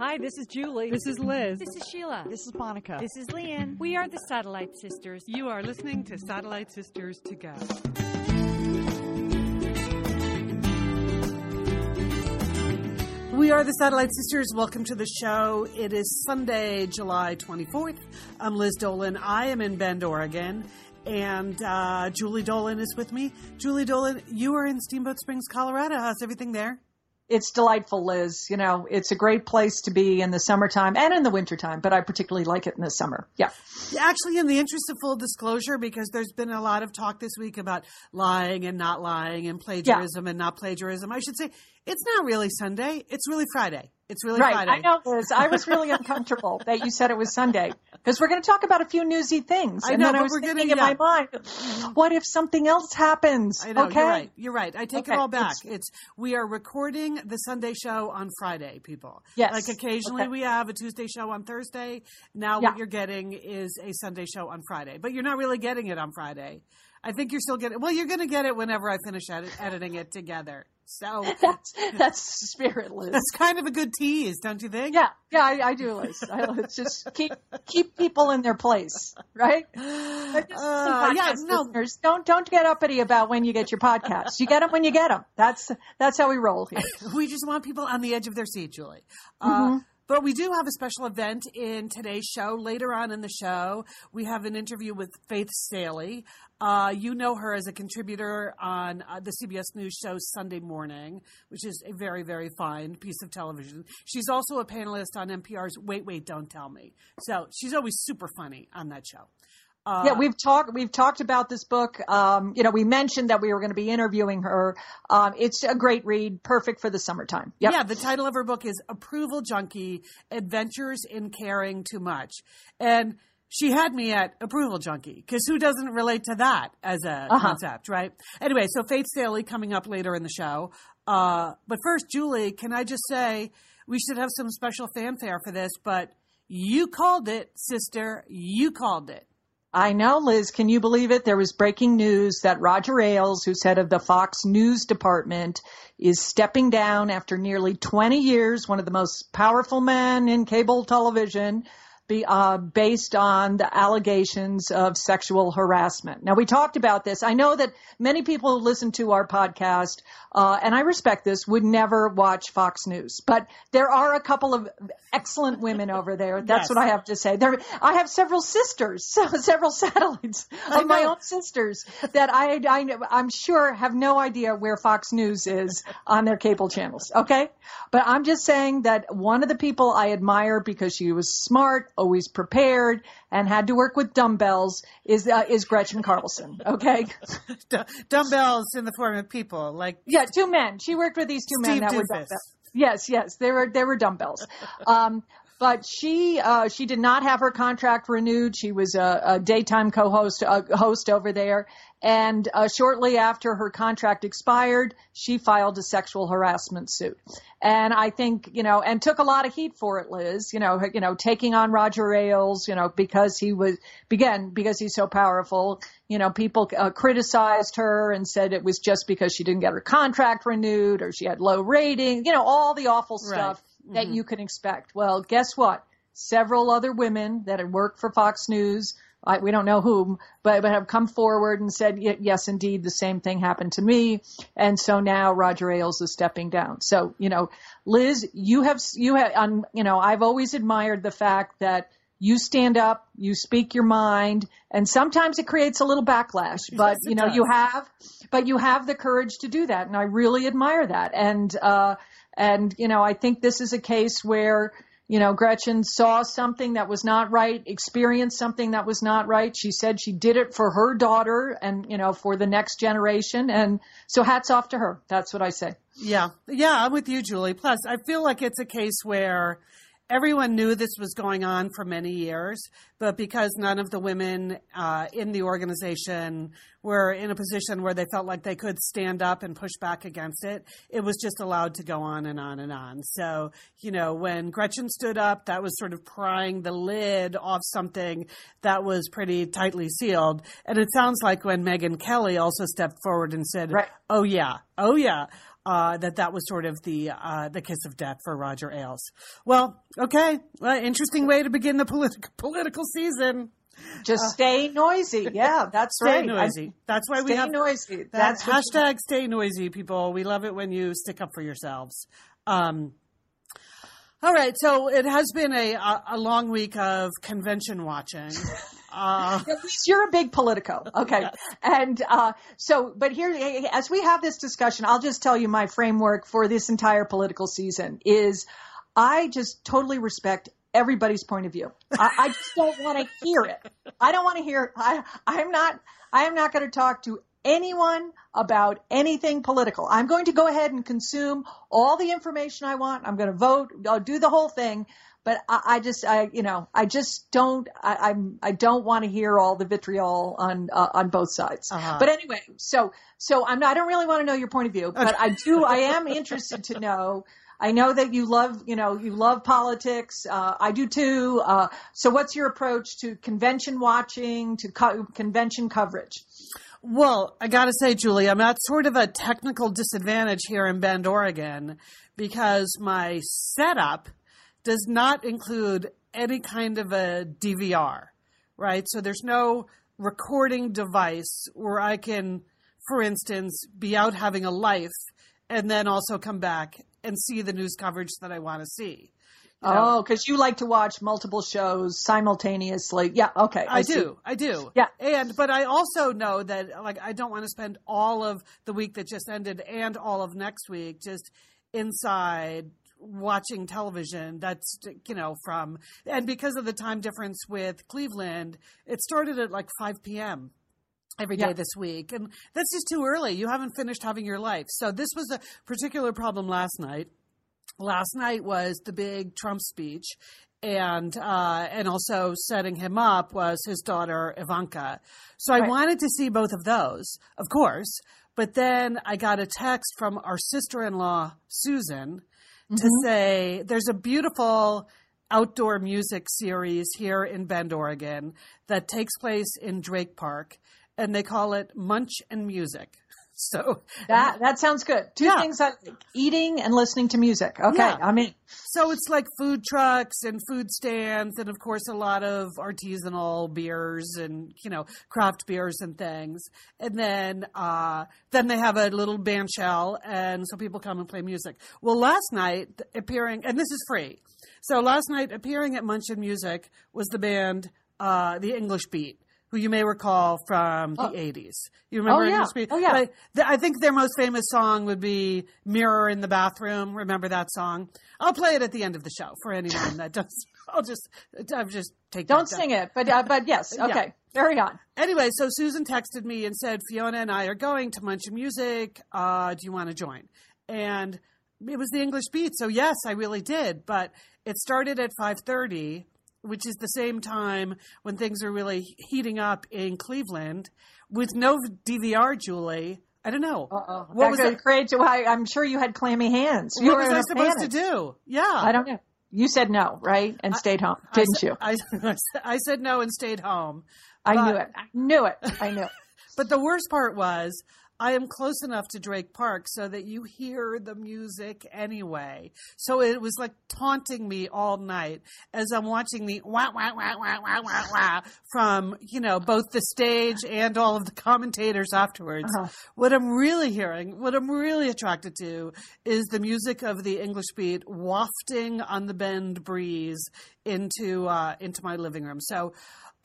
Hi, this is Julie. This is Liz. This is Sheila. This is Monica. This is Leanne. We are the Satellite Sisters. You are listening to Satellite Sisters to Go. We are the Satellite Sisters. Welcome to the show. It is Sunday, July 24th. I'm Liz Dolan. I am in Bend, Oregon. And uh, Julie Dolan is with me. Julie Dolan, you are in Steamboat Springs, Colorado. How's everything there? It's delightful, Liz. You know, it's a great place to be in the summertime and in the wintertime, but I particularly like it in the summer. Yeah. Actually, in the interest of full disclosure, because there's been a lot of talk this week about lying and not lying and plagiarism yeah. and not plagiarism, I should say it's not really Sunday. It's really Friday. It's really right. Friday. I know, Liz. I was really uncomfortable that you said it was Sunday because we're going to talk about a few newsy things. I and know, then I was we're thinking in my mind, what if something else happens? I know. okay. You're right. You're right. I take it all back. it's- It's, we are recording the Sunday show on Friday, people. Yes. Like occasionally Okay. we have a Tuesday show on Thursday. Now Yeah. what you're getting is a Sunday show on Friday, but you're not really getting it on Friday. I think you're still getting. Well, you're going to get it whenever I finish edit, editing it together. So That's that's the spirit, that's kind of a good tease, don't you think? Yeah, yeah, I, I do, Liz. I, it's just keep keep people in their place, right? Uh, yeah, no. listeners, don't don't get uppity about when you get your podcasts. You get them when you get them. That's that's how we roll here. we just want people on the edge of their seat, Julie. Mm-hmm. But we do have a special event in today's show. Later on in the show, we have an interview with Faith Salie. Uh, you know her as a contributor on uh, the CBS News show Sunday Morning, which is a very, very fine piece of television. She's also a panelist on NPR's Wait, Wait, Don't Tell Me. So she's always super funny on that show. Uh, yeah, we've talked we've talked about this book. Um, you know, we mentioned that we were going to be interviewing her. Um, it's a great read, perfect for the summertime. Yep. Yeah, the title of her book is Approval Junkie Adventures in Caring Too Much. And she had me at approval junkie because who doesn't relate to that as a Uh-huh. concept, right? Anyway, so Faith Salie coming up later in the show. Uh, but first, Julie, can I just say we should have some special fanfare for this, but you called it, sister. You called it. I know, Liz. Can you believe it? There was breaking news that Roger Ailes, who's head of the Fox News department, is stepping down after nearly 20 years, one of the most powerful men in cable television, be, uh, based on the allegations of sexual harassment. Now, we talked about this. I know that many people who listen to our podcast, uh, and I respect this, would never watch Fox News, but there are a couple of excellent women over there. That's Yes. what I have to say. There, I have several sisters, several satellites of my own sisters that I, I, I'm sure have no idea where Fox News is on their cable channels. Okay. But I'm just saying that one of the people I admire because she was smart, always prepared, and had to work with dumbbells is, uh, is Gretchen Carlson. Okay. D- dumbbells in the form of people, like Yeah, two men. She worked with these two men Steve that were dumbbells. Yes, yes, they were they were dumbbells. Um, but she uh, she did not have her contract renewed. She was a, a daytime co-host uh, host over there, and uh, shortly after her contract expired, she filed a sexual harassment suit. And I think you know, and took a lot of heat for it, Liz. You know, you know, taking on Roger Ailes, you know, because he was again because he's so powerful. You know, people uh, criticized her and said it was just because she didn't get her contract renewed or she had low rating. You know, all the awful Right. stuff that you can expect. Well, guess what? Several other women that had worked for Fox News, I, we don't know whom, but, but have come forward and said, yes, indeed, the same thing happened to me. And so now Roger Ailes is stepping down. So, you know, Liz, you have, you have, um, you know, I've always admired the fact that you stand up, you speak your mind, and sometimes it creates a little backlash, but Yes, you know, does. you have, but you have the courage to do that. And I really admire that. And, uh, and, you know, I think this is a case where, you know, Gretchen saw something that was not right, experienced something that was not right. She said she did it for her daughter and, you know, for the next generation. And so hats off to her. That's what I say. Yeah, yeah, I'm with you, Julie. Plus, I feel like it's a case where everyone knew this was going on for many years, but because none of the women uh, in the organization were in a position where they felt like they could stand up and push back against it, it was just allowed to go on and on and on. So, you know, when Gretchen stood up, that was sort of prying the lid off something that was pretty tightly sealed. And it sounds like when Megyn Kelly also stepped forward and said, Right. Oh, yeah, oh, yeah. Uh, that that was sort of the uh, the kiss of death for Roger Ailes. Well, okay, well, interesting way to begin the political political season. Just stay noisy. Yeah, that's Stay right. noisy. That's why Stay we have noisy. that That's you- hashtag stay noisy, people. We love it when you stick up for yourselves. Um, all right, so it has been a, a long week of convention watching. Uh, At least you're a big politico. Okay. And, uh, so, but here, as we have this discussion, I'll just tell you my framework for this entire political season is I just totally respect everybody's point of view. I, I just don't want to hear it. I don't want to hear, I, I'm not, I am not going to talk to anyone about anything political. I'm going to go ahead and consume all the information I want. I'm going to vote. I'll do the whole thing. But I, I just, I, you know, I just don't, I, I'm, I don't want to hear all the vitriol on, uh, on both sides. Uh-huh. But anyway, so, so I'm not, I don't really want to know your point of view, but I do, I am interested to know. I know that you love, you know, you love politics. Uh, I do too. Uh, so what's your approach to convention watching, to co- convention coverage? Well, I got to say, Julie, I'm at sort of a technical disadvantage here in Bend, Oregon, because my setup does not include any kind of a DVR, right? So there's no recording device where I can, for instance, be out having a life and then also come back and see the news coverage that I want to see. You know? Oh, because you like to watch multiple shows simultaneously. Yeah. Okay. I, see. do. I do. Yeah. And but I also know that like I don't want to spend all of the week that just ended and all of next week just inside watching television that's you know from and because of the time difference with Cleveland it started at like 5 p.m. every day Yeah. this week and that's just too early you haven't finished having your life so this was a particular problem last night last night was the big Trump speech, and uh, and also setting him up was his daughter Ivanka. So I Right. wanted to see both of those, of course. But then I got a text from our sister-in-law Susan to mm-hmm. say there's a beautiful outdoor music series here in Bend, Oregon that takes place in Drake Park, and they call it Munch and Music. So That that sounds good. Two Yeah. things I like: eating and listening to music. Okay, Yeah. I mean, So it's like food trucks and food stands, and of course a lot of artisanal beers and you know craft beers and things. And then uh, then they have a little band shell, and so people come and play music. Well, last night appearing, and this is free. So last night appearing at Munch and Music was the band uh, the English Beat. Who you may recall from the Oh. 80s. You remember Oh, yeah. English Beat? Oh, yeah. Th- I think their most famous song would be Mirror in the Bathroom. Remember that song? I'll play it at the end of the show for anyone that does. I'll just, I'll just take don't sing it, but uh, but yes, okay, carry on. Anyway, so Susan texted me and said, Fiona and I are going to Munch Music. Uh, do you want to join? And it was the English Beat. So yes, I really did. But it started at 5.30, which is the same time when things are really heating up in Cleveland with no DVR, Julie. I don't know. Uh-oh. What That was it? create- I, I'm sure you had clammy hands. You What were was I supposed to do? Yeah. I don't know. You said no, right? And stayed home, didn't sa- you? I, I said no and stayed home. I but- knew it. I knew it. I knew it. But the worst part was I am close enough to Drake Park so that you hear the music anyway. So it was like taunting me all night as I'm watching the wah wah wah wah wah wah wah from, you know, both the stage and all of the commentators afterwards. Uh-huh. What I'm really hearing, what I'm really attracted to is the music of the English beat wafting on the bend breeze into uh, into my living room. So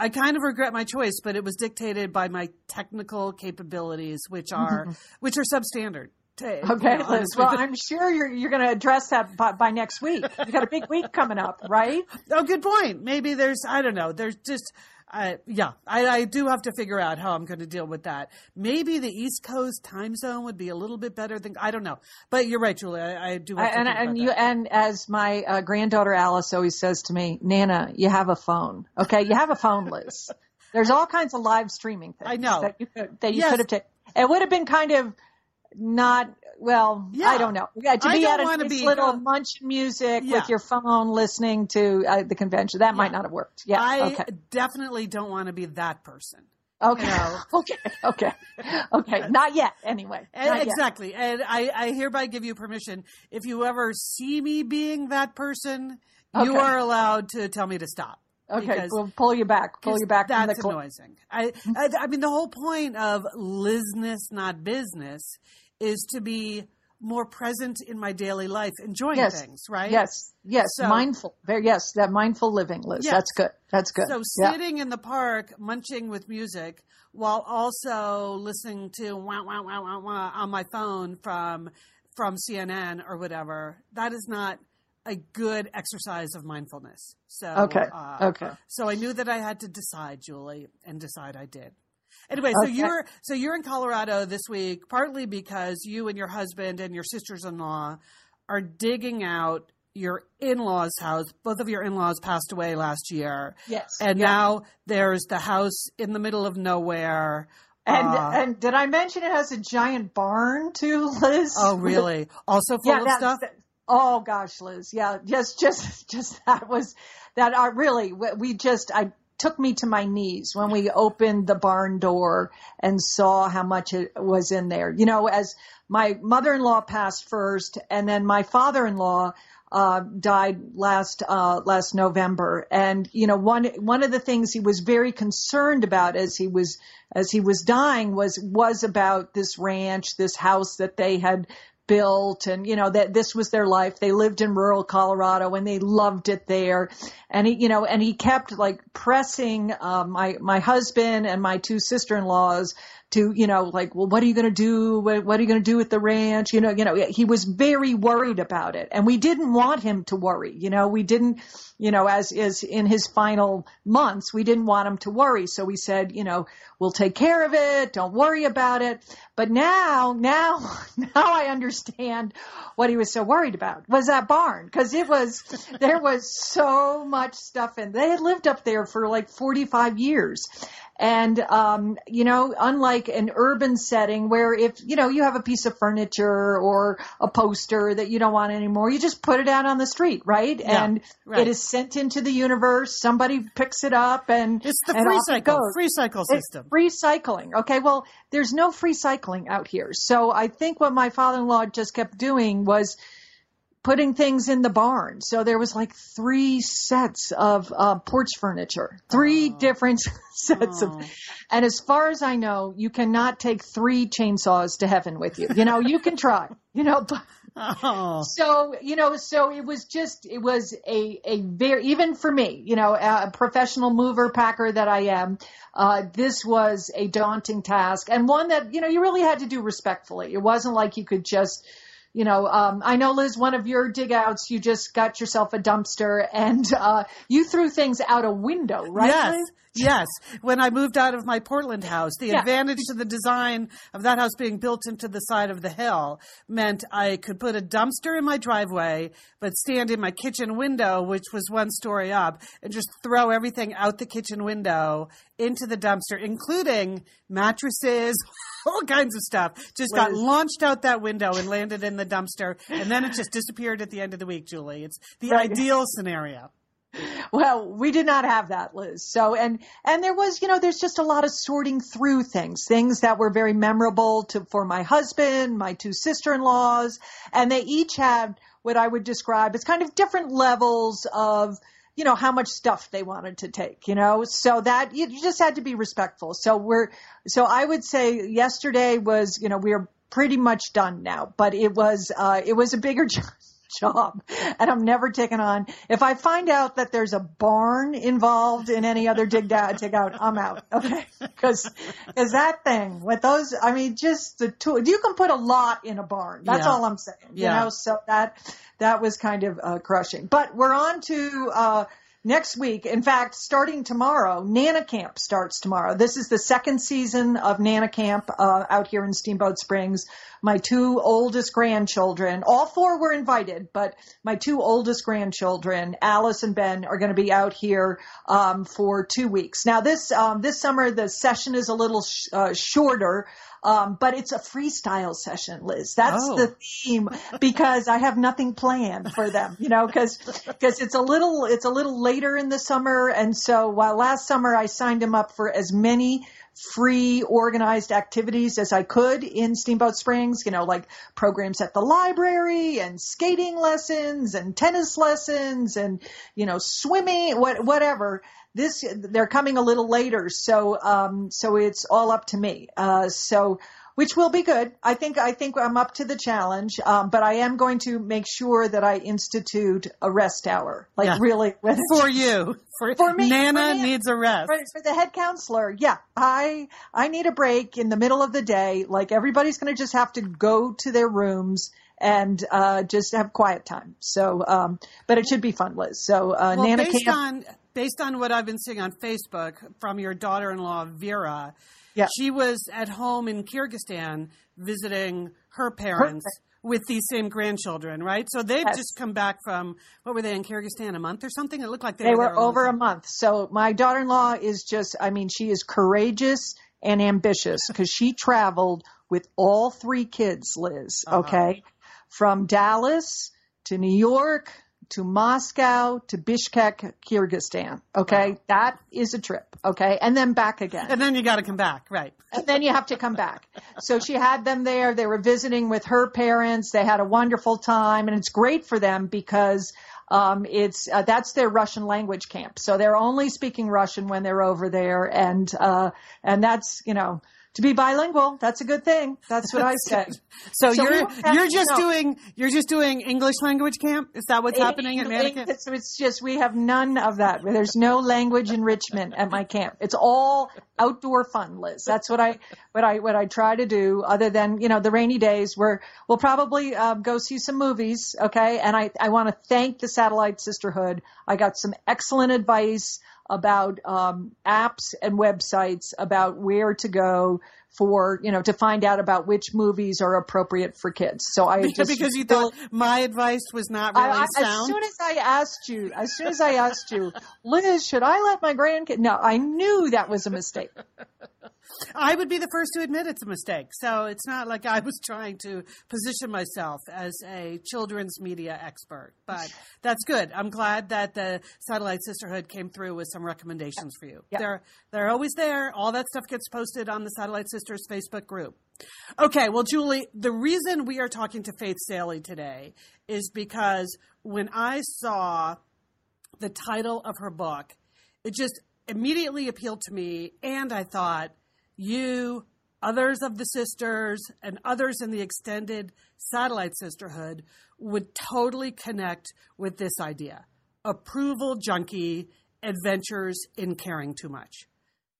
I kind of regret my choice, but it was dictated by my technical capabilities, which are mm-hmm. which are substandard. To, you Okay, know, Liz. Well, I'm sure you're you're going to address that by, by next week. You got a big week coming up, right? oh, good point. Maybe there's I don't know. There's just. Uh, yeah, I, I do have to figure out how I'm going to deal with that. Maybe the East Coast time zone would be a little bit better than I don't know. But you're right, Julie. I, I do. Have to and and that. you and as my uh, granddaughter Alice always says to me, Nana, you have a phone. Okay, you have a phone, Liz. There's all kinds of live streaming things I know. that you could that you Yes. could have taken. It would have been kind of not well. Yeah. I don't know. Yeah, to be at a nice be little go- munch music Yeah. with your phone, listening to uh, the convention. That might not have worked. Yeah. I okay. definitely don't want to be that person. Okay. You know? okay. Okay. Okay. Not yet. Anyway. And- Not yet. exactly. And I, I hereby give you permission. If you ever see me being that person, you are allowed to tell me to stop. Okay. We'll pull you back. Pull you back from the That's cl- annoying. I, I, I mean, the whole point of Lizness, not business, is to be more present in my daily life, enjoying Yes. things, right? Yes. Yes. So- mindful. Yes. That mindful living, Liz. Yes. That's good. That's good. So yeah. sitting in the park, munching with music, while also listening to wah wah wah wah wah on my phone from from CNN or whatever, that is not a good exercise of mindfulness. So Okay. uh, Okay. So I knew that I had to decide, Julie, and decide I did. Anyway, so Okay. you're so you're in Colorado this week, partly because you and your husband and your sisters-in-law are digging out your in-laws' house. Both of your in-laws passed away last year, Yes. and yeah. now there's the house in the middle of nowhere. And Uh, and did I mention it has a giant barn too, Liz? oh, really? Also full yeah, of stuff. that- oh gosh, Liz. Yeah, just just just that was that. I really we- we just I took me to my knees when we opened the barn door and saw how much it was in there. You know, as my mother-in-law passed first, and then my father-in-law. Uh, died last uh, last November, and you know one one of the things he was very concerned about as he was as he was dying was was about this ranch, this house that they had built and you know that this was their life. They lived in rural colorado and they loved it there. And he you know and he kept like pressing uh, my my husband and my two sister-in-laws to you know like well what are you going to do? What, what are you going to do with the ranch? You know you know he was very worried about it. And we didn't want him to worry. You know we didn't you know as is in his final months we didn't want him to worry so we said you know we'll take care of it don't worry about it but now now now i understand what he was so worried about was that barn because it was there was so much stuff in they had lived up there for like 45 years and um, you know, unlike an urban setting where if you know you have a piece of furniture or a poster that you don't want anymore, you just put it out on the street, right? Yeah, and right. it is sent into the universe. Somebody picks it up, and It's the and free cycle, free cycle It's system. free cycling. Okay, well, there's no free cycling out here. So I think what my father-in-law just kept doing was putting things in the barn. So there was like three sets of uh, porch furniture, three different sets Oh. of. And as far as I know, you cannot take three chainsaws to heaven with you. You know, you can try. You know, but Oh, so you know so it was just it was a a very even for me you know a professional mover packer that i am uh this was a daunting task and one that you know you really had to do respectfully it wasn't like you could just you know um i know liz one of your dig outs you just got yourself a dumpster and uh you threw things out a window right yes. Liz? Yes. When I moved out of my Portland house, the Yeah. advantage to the design of that house being built into the side of the hill meant I could put a dumpster in my driveway, but stand in my kitchen window, which was one story up, and just throw everything out the kitchen window into the dumpster, including mattresses, all kinds of stuff. Just got launched out that window and landed in the dumpster, and then it just disappeared at the end of the week, Julie. It's the Right. ideal scenario. Well, we did not have that, Liz. So, and, and there was, you know, there's just a lot of sorting through things, things that were very memorable to, for my husband, my two sister-in-laws, and they each had what I would describe as kind of different levels of, you know, how much stuff they wanted to take, you know, so that you just had to be respectful. So we're, so I would say yesterday was, you know, we are pretty much done now, but it was, uh, it was a bigger job job and I'm never taking on. If I find out that there's a barn involved in any other dig out, dig out, I'm out. Okay. Cause, cause that thing with those, I mean, just the tool, you can put a lot in a barn. That's Yeah. all I'm saying. You Yeah. know, so that, that was kind of, uh, crushing, but we're on to, uh, Next week, in fact, starting tomorrow, Nana Camp starts tomorrow. This is the second season of Nana Camp uh, out here in Steamboat Springs. My two oldest grandchildren, all four were invited, but my two oldest grandchildren, Alice and Ben, are going to be out here um, for two weeks. Now, this um, this summer the session is a little sh- uh, shorter. Um, but it's a freestyle session, Liz. That's Oh. the theme because I have nothing planned for them, you know, because because it's a little it's a little later in the summer, and so while last summer I signed them up for as many free organized activities as I could in Steamboat Springs, you know, like programs at the library and skating lessons and tennis lessons and, you know, swimming, what, whatever. This, they're coming a little later. So, um, so it's all up to me. Uh, so, which will be good. I think I think I'm up to the challenge, um, but I am going to make sure that I institute a rest hour, like Yeah. really For you. For, For me, Nana for me. needs a rest. for, for the head counselor. Yeah, I I need a break in the middle of the day. Like everybody's going to just have to go to their rooms and uh, just have quiet time. So, um, but it should be fun, Liz. So uh, Well, Nana based Camp. on based on what I've been seeing on Facebook from your daughter-in-law Vera, Yeah. she was at home in Kyrgyzstan visiting her parents with these same grandchildren, right? So they've Yes. just come back from what were they in Kyrgyzstan a month or something? It looked like they, They were, were there a long over a month. So my daughter-in-law is just, I mean, she is courageous and ambitious because she traveled with all three kids, Liz. Uh-huh. From Dallas to New York to Moscow to Bishkek, Kyrgyzstan. Okay. Wow. That is a trip. Okay. And then back again. And then you got to come back, right? and then you have to come back. So she had them there. They were visiting with her parents. They had a wonderful time, and it's great for them because um, it's uh, that's their Russian language camp. So they're only speaking Russian when they're over there, and uh, and that's you know to be bilingual. That's a good thing. That's what I say. So, So you're you're just know. doing you're just doing English language camp? Is that what's happening at Nana camp? It's, it's just we have none of that. There's no language enrichment at my camp. It's all outdoor fun, Liz. That's what I what I what I try to do. Other than you know the rainy days, where we'll probably um, go see some movies. Okay, and I I want to thank the Satellite Sisterhood. I got some excellent advice about um, apps and websites about where to go for you know to find out about which movies are appropriate for kids. So I just because you thought my advice was not really I, I, as soon as I asked you, as soon as I asked you, Liz, should I let my grandkid? No, I knew that was a mistake. I would be the first to admit it's a mistake. So it's not like I was trying to position myself as a children's media expert. But that's good. I'm glad that the Satellite Sisterhood came through with some recommendations for you. They're they're always there. All that stuff gets posted on the Satellite Sisters Facebook group. Okay, well, Julie, the reason we are talking to Faith Salie today is because when I saw the title of her book, it just immediately appealed to me. And I thought, you, others of the sisters, and others in the extended satellite sisterhood would totally connect with this idea approval junkie adventures in caring too much.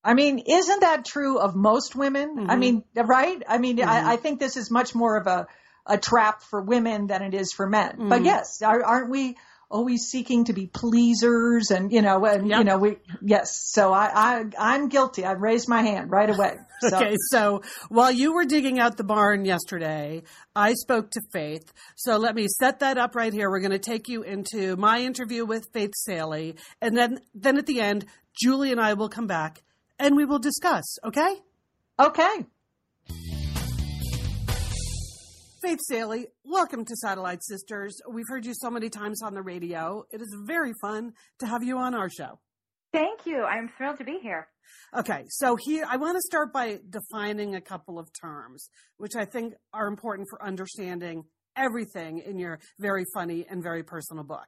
I mean, isn't that true of most women? I mm-hmm. mean, right? I mean, I, mm-hmm. I think this is much more of a, a trap for women than it is for men. But mm-hmm. yes, are, aren't we always seeking to be pleasers and, you know, and, Yep. you know, we, yes. So I, I, I'm guilty. I've raised my hand right away. So. Okay, so while you were digging out the barn yesterday, I spoke to Faith. So let me set that up right here. We're going to take you into my interview with Faith Salie, and then then at the end, Julie and I will come back and we will discuss. Okay, Okay. Faith Salie, welcome to Satellite Sisters. We've heard you so many times on the radio. It is very fun to have you on our show. Thank you. I'm thrilled to be here. Okay, so here I want to start by defining a couple of terms, which I think are important for understanding everything in your very funny and very personal book.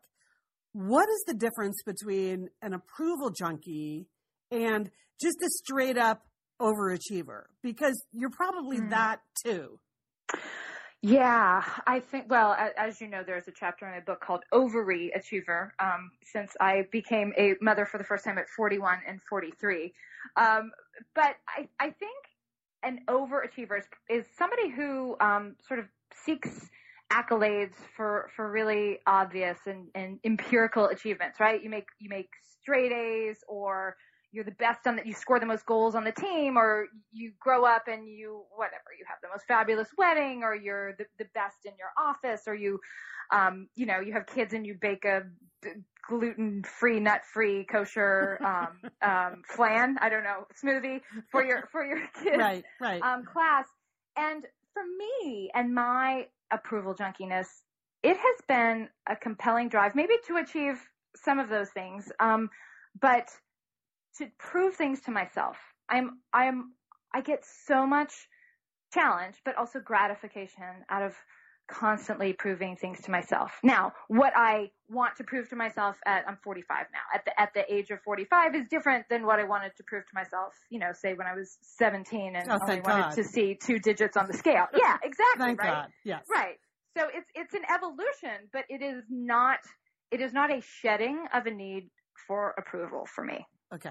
What is the difference between an approval junkie and just a straight up overachiever? Because you're probably Hmm. that too. Yeah, I think, well, as you know, there's a chapter in my book called Ovary Achiever, um, since I became a mother for the first time at 41 and 43. Um, but I, I think an overachiever is, is somebody who um, sort of seeks accolades for, for really obvious and, and empirical achievements, right? You make, you make straight A's or you're the best on that you score the most goals on the team or you grow up and you whatever you have the most fabulous wedding or you're the, the best in your office or you um you know you have kids and you bake a gluten free nut free kosher um um flan i don't know smoothie for your for your kids Right, right. um, class. And for me and my approval junkiness, it has been a compelling drive, maybe to achieve some of those things, um, but to prove things to myself. I'm I'm I get so much challenge, but also gratification out of constantly proving things to myself. Now, what I want to prove to myself at I'm 45 now. At the at the age of 45 is different than what I wanted to prove to myself, you know, say when I was 17 and Oh, only wanted God. to see two digits on the scale. Yeah, exactly, Thank right? God. Yes. Right. So it's it's an evolution, but it is not it is not a shedding of a need for approval for me. Okay.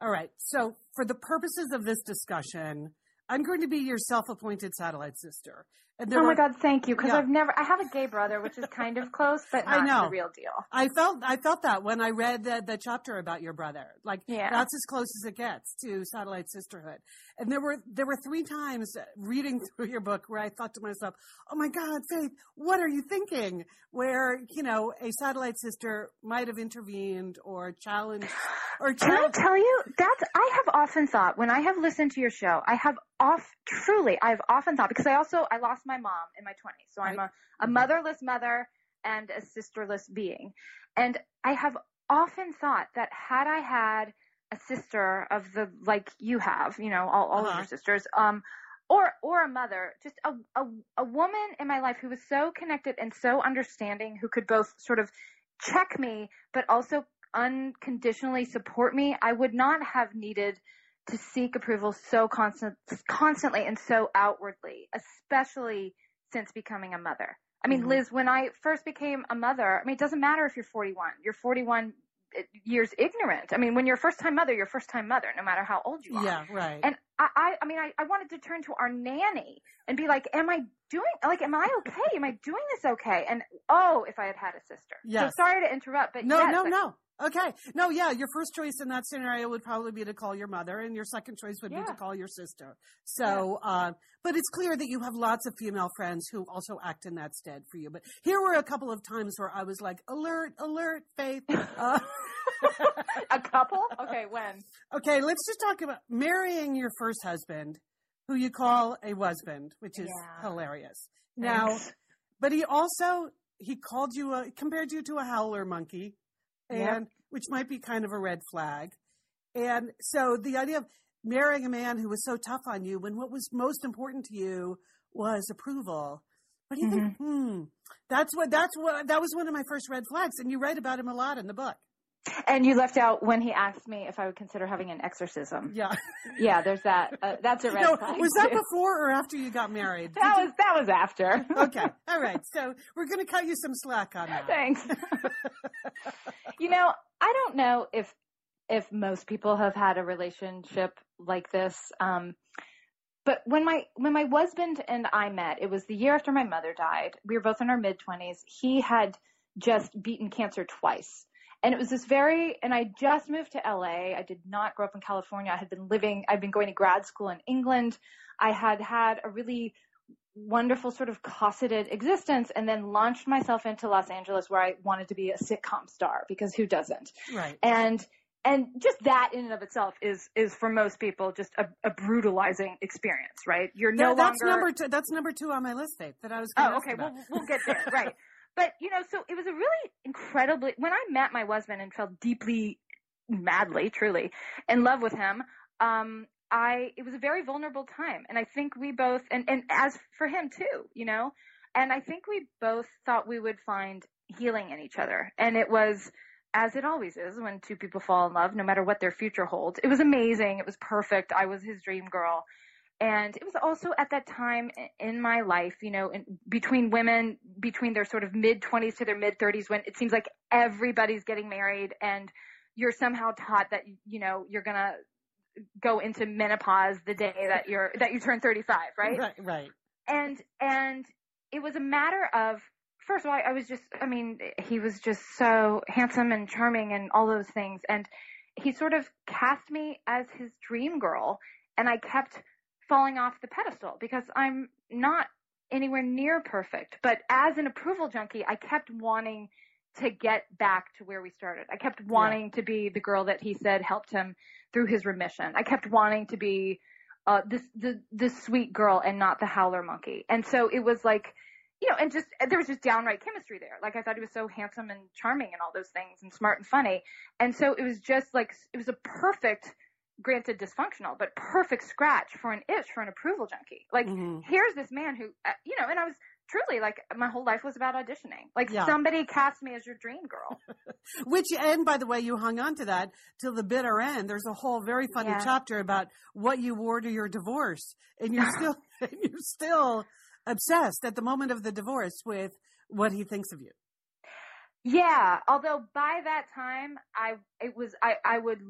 All right. So, for the purposes of this discussion, I'm going to be your self-appointed satellite sister. And oh my God, thank you. Because Yeah. I've never, I have a gay brother, which is kind of close, but I not know. the real deal. I felt I felt that when I read the, the chapter about your brother. Like Yeah. that's as close as it gets to satellite sisterhood. And there were there were three times reading through your book where I thought to myself, "Oh my God, Faith, what are you thinking?" Where you know a satellite sister might have intervened or challenged or Can I challenged. tell you that's I have often thought when I have listened to your show, I have off truly I've often thought because I also I lost my mom in my 20s. So I'm a, a motherless mother and a sisterless being. And I have often thought that had I had a sister of the like you have, you know, all, all of Uh-huh. your sisters, um or or a mother, just a, a a woman in my life who was so connected and so understanding, who could both sort of check me, but also unconditionally support me, I would not have needed to seek approval so constant, constantly and so outwardly, especially since becoming a mother. I mean, Mhm. Liz, when I first became a mother, I mean, it doesn't matter if you're 41. You're 41 years ignorant. I mean, when you're a first time mother, you're a first time mother, no matter how old you are. Yeah, right. And I, I, I mean, I, I wanted to turn to our nanny and be like, am I doing, like, am I okay? Am I doing this okay? And oh, if I had had a sister. Yes. So sorry to interrupt, but no, yes, no, I- no. Okay. No, yeah, your first choice in that scenario would probably be to call your mother, and your second choice would be to call your sister. So, uh, but it's clear that you have lots of female friends who also act in that stead for you. But here were a couple of times where I was like, alert, alert, Faith. Uh, a couple? Okay, when? okay, let's just talk about marrying your first husband, who you call a husband, which is Yeah. hilarious. Now, but he also he called you a compared you to a howler monkey and Yep. which might be kind of a red flag and so the idea of marrying a man who was so tough on you when what was most important to you was approval what do you think hmm that's what that's what that was one of my first red flags and you write about him a lot in the book And you left out when he asked me if I would consider having an exorcism. yeah Yeah, there's that. Uh, that's a red no flag. was that too. before or after you got married Did That you- was that was after. okay all right so we're going to cut you some slack on that Thanks. you know, I don't know if if most people have had a relationship like this. Um, but when my when my husband and I met, it was the year after my mother died. We were both in our mid twenties. He had just beaten cancer twice. And it was this very, and I just moved to LA. I did not grow up in California. I had been living, I'd been going to grad school in England. I had had a really wonderful sort of cosseted existence and then launched myself into Los Angeles where I wanted to be a sitcom star because who doesn't? right And and just that in and of itself is is for most people just a, a brutalizing experience, right? You're no That- that's longer number two. That's number two on my list, Faith. That I was. Oh, okay. about. We'll, we'll get there. right. But, you know, so it was a really incredibly, when I met my husband and fell deeply, madly, truly in love with him, um, I, it was a very vulnerable time. And I think we both, and, and as for him too, you know, and I think we both thought we would find healing in each other. And it was, as it always is when two people fall in love, no matter what their future holds. It was amazing. It was perfect. I was his dream girl. And it was also at that time in my life, you know, in, between women, between their sort of mid 20s to their mid 30s, when it seems like everybody's getting married and you're somehow taught that, you know, you're going to go into menopause the day that you're, that you turn 35, right? Right. Right. and and it was a matter of first of all I was just I mean he was just so handsome and charming and all those things and he sort of cast me as his dream girl and I kept falling off the pedestal because I'm not anywhere near perfect but as an approval junkie I kept wanting to get back to where we started I kept wanting to be the girl that he said helped him through his remission I kept wanting to be uh, this the this sweet girl and not the howler monkey. And so it was like, you know, and just there was just downright chemistry there. Like I thought he was so handsome and charming and all those things and smart and funny. And so it was just like it was a perfect granted dysfunctional, but perfect scratch for an itch for an approval junkie. Like, Mhm. here's this man who, uh, you know, and I was truly like, my whole life was about auditioning. Like, Yeah. somebody cast me as your dream girl. Which, and by the way, you hung on to that till the bitter end. There's a whole very funny Yeah. chapter about what you wore to your divorce, and you're still, and you're still obsessed at the moment of the divorce with what he thinks of you. Yeah, although by that time I it was I I would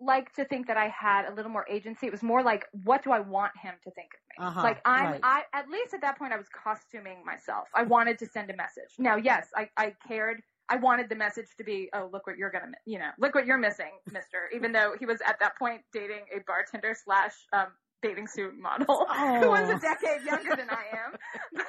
like to think that I had a little more agency. It was more like what do I want him to think of me? Uh-huh, like I'm right. I at least at that point I was costuming myself. I wanted to send a message. Now, yes, I I cared. I wanted the message to be, oh, look what you're gonna, you know, look what you're missing, Mister. Even though he was at that point dating a bartender slash um, bathing suit model who was Oh. a decade younger than I am.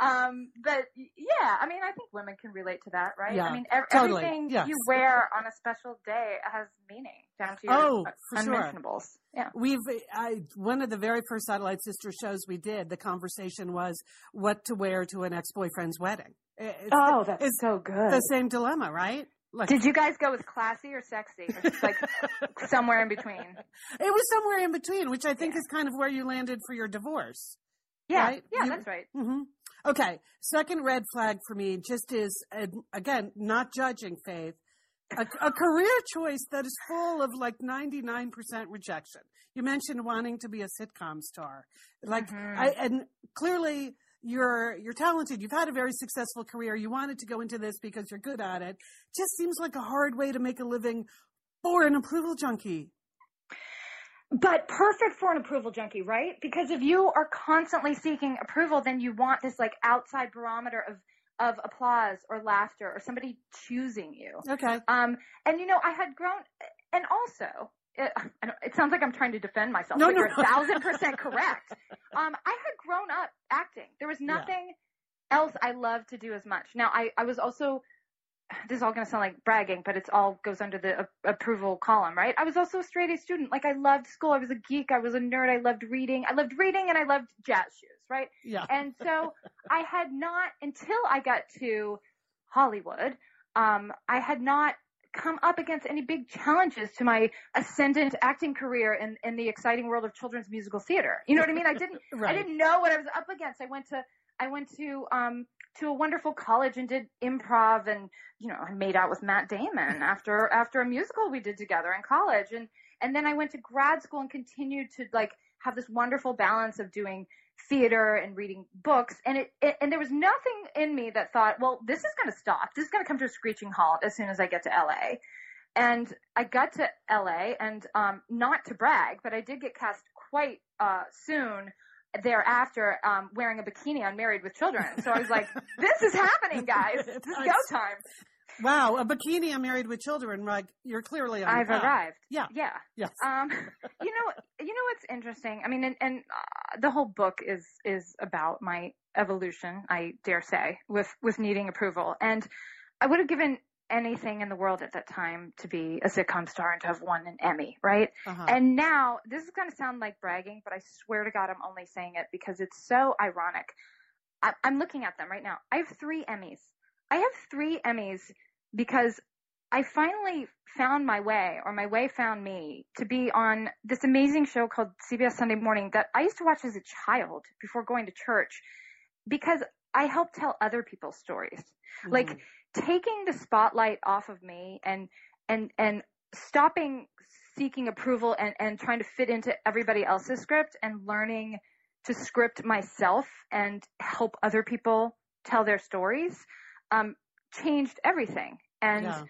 But, um, but yeah, I mean, I think women can relate to that, right? Yeah, I mean, ev- totally, everything yes. you wear on a special day has meaning down to your Oh, uh, for sure. unmentionables. Yeah. We've I, one of the very first Satellite Sister shows we did. The conversation was what to wear to an ex-boyfriend's wedding. It's Oh, that's it's so good. the same dilemma, right? Like, Did you guys go with classy or sexy, or just like somewhere in between? it was somewhere in between, which I think is kind of where you landed for your divorce. Yeah, Right? yeah, You- that's right. hmm Okay. Second red flag for me just is, again, not judging faith, a, a career choice that is full of like 99% rejection. You mentioned wanting to be a sitcom star. Like, Mhm. I, and clearly you're, you're talented. You've had a very successful career. You wanted to go into this because you're good at it. Just seems like a hard way to make a living for an approval junkie. But perfect for an approval junkie, right? Because if you are constantly seeking approval, then you want this like outside barometer of of applause or laughter or somebody choosing you. Okay. Um, and you know, I had grown, and also, it, it sounds like I'm trying to defend myself, No, but no. you're a thousand percent correct. Um, I had grown up acting. There was Yeah. nothing else I loved to do as much. Now, I, I was also, this is all going to sound like bragging, but it's all goes under the a- approval column, right? I was also a straight A student. Like I loved school. I was a geek. I was a nerd. I loved reading. I loved reading and I loved jazz shoes, right? Yeah. And so I had not until I got to Hollywood, um, I had not come up against any big challenges to my ascendant acting career in, in the exciting world of children's musical theater. You know what I mean? I didn't Right. I didn't know what I was up against. I went to I went to um to a wonderful college and did improv and you know, I made out with Matt Damon after after a musical we did together in college and and then I went to grad school and continued to like have this wonderful balance of doing theater and reading books. And it, it and there was nothing in me that thought well this is going to stop. This is going to come to a screeching halt as soon as i get to la and i got to la and um not to brag but i did get cast quite uh soon thereafter um wearing a bikini on married with children. So i was like this is happening guys. This is go time Wow. A bikini. I'm married with children. Like you're clearly on i've path. arrived Yeah. yeah Yes. Um, you know, you know what's interesting? I mean, and, and uh, the whole book is is about my evolution. I dare say, with with needing approval, and I would have given anything in the world at that time to be a sitcom star and to have won an Emmy, right? Uh-huh. And now this is going to sound like bragging, but I swear to God, I'm only saying it because it's so ironic. I, I'm looking at them right now. I have three Emmys. I have three Emmys because I finally found my way, or my way found me, to be on this amazing show called CBS Sunday Morning that I used to watch as a child before going to church because I help tell other people's stories. Like Mhm. taking the spotlight off of me and and and stopping seeking approval and and trying to fit into everybody else's script and learning to script myself and help other people tell their stories um changed everything and Yeah.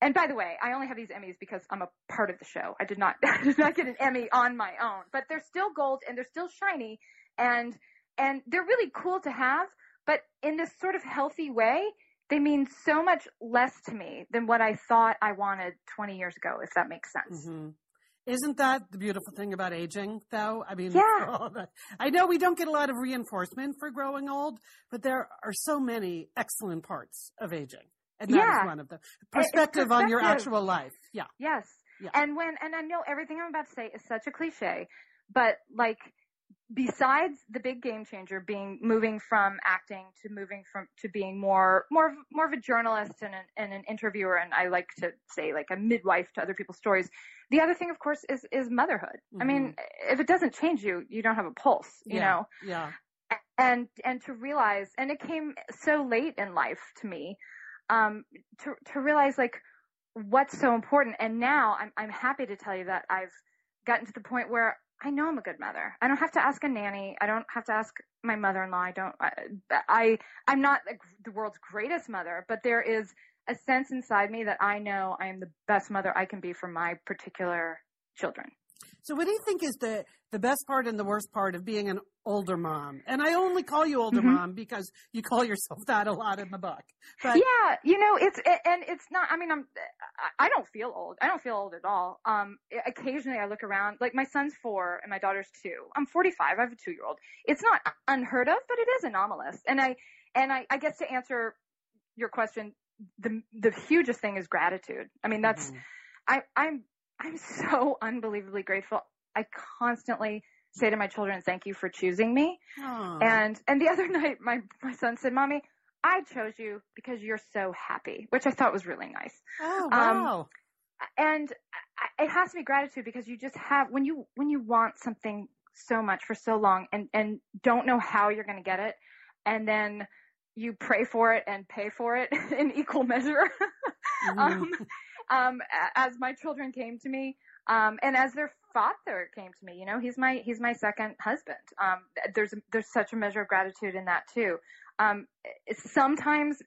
and by the way, I only have these Emmys because I'm a part of the show. I did not I did not get an Emmy on my own, but they're still gold and they're still shiny and and they're really cool to have, but in this sort of healthy way, they mean so much less to me than what I thought I wanted 20 years ago, if that makes sense. hmm Isn't that the beautiful thing about aging, though? I mean, Yeah. that- I know we don't get a lot of reinforcement for growing old, but there are so many excellent parts of aging. And that is Yeah. one of them. It's Perspective on your actual life. Yeah. Yes. Yeah. And when, and I know everything I'm about to say is such a cliche, but like besides the big game changer being moving from acting to moving from to being more more of, more of a journalist and an, and an interviewer and I like to say like a midwife to other people's stories. The other thing, of course, is is motherhood. Mm-hmm. I mean, if it doesn't change you, you don't have a pulse. You yeah. know. Yeah. And and to realize, and it came so late in life to me, um, to to realize like what's so important. And now I'm I'm happy to tell you that I've gotten to the point where I know I'm a good mother. I don't have to ask a nanny. I don't have to ask my mother-in-law. I don't, I, I I'm not the world's greatest mother, but there is a sense inside me that I know I am the best mother I can be for my particular children. So what do you think is the, the best part and the worst part of being an older mom? And I only call you older mm-hmm. mom because you call yourself that a lot in the book. But yeah, you know, it's, and it's not, I mean, I'm, I don't feel old. I don't feel old at all. Um, occasionally I look around, like my son's four and my daughter's two. I'm 45. I have a two year old. It's not unheard of, but it is anomalous. And I, and I, I guess to answer your question, the, the hugest thing is gratitude. I mean, that's, mm-hmm. I, I'm I'm so unbelievably grateful. I constantly say to my children, thank you for choosing me. Aww. And, and the other night, my, my son said, mommy, I chose you because you're so happy, which I thought was really nice. Oh, wow. Um, and it has to be gratitude because you just have, when you, when you want something so much for so long and, and don't know how you're going to get it. And then you pray for it and pay for it in equal measure. mm-hmm. um, um, as my children came to me, um, and as their father came to me, you know, he's my, he's my second husband. Um, there's, there's such a measure of gratitude in that too. Um, sometimes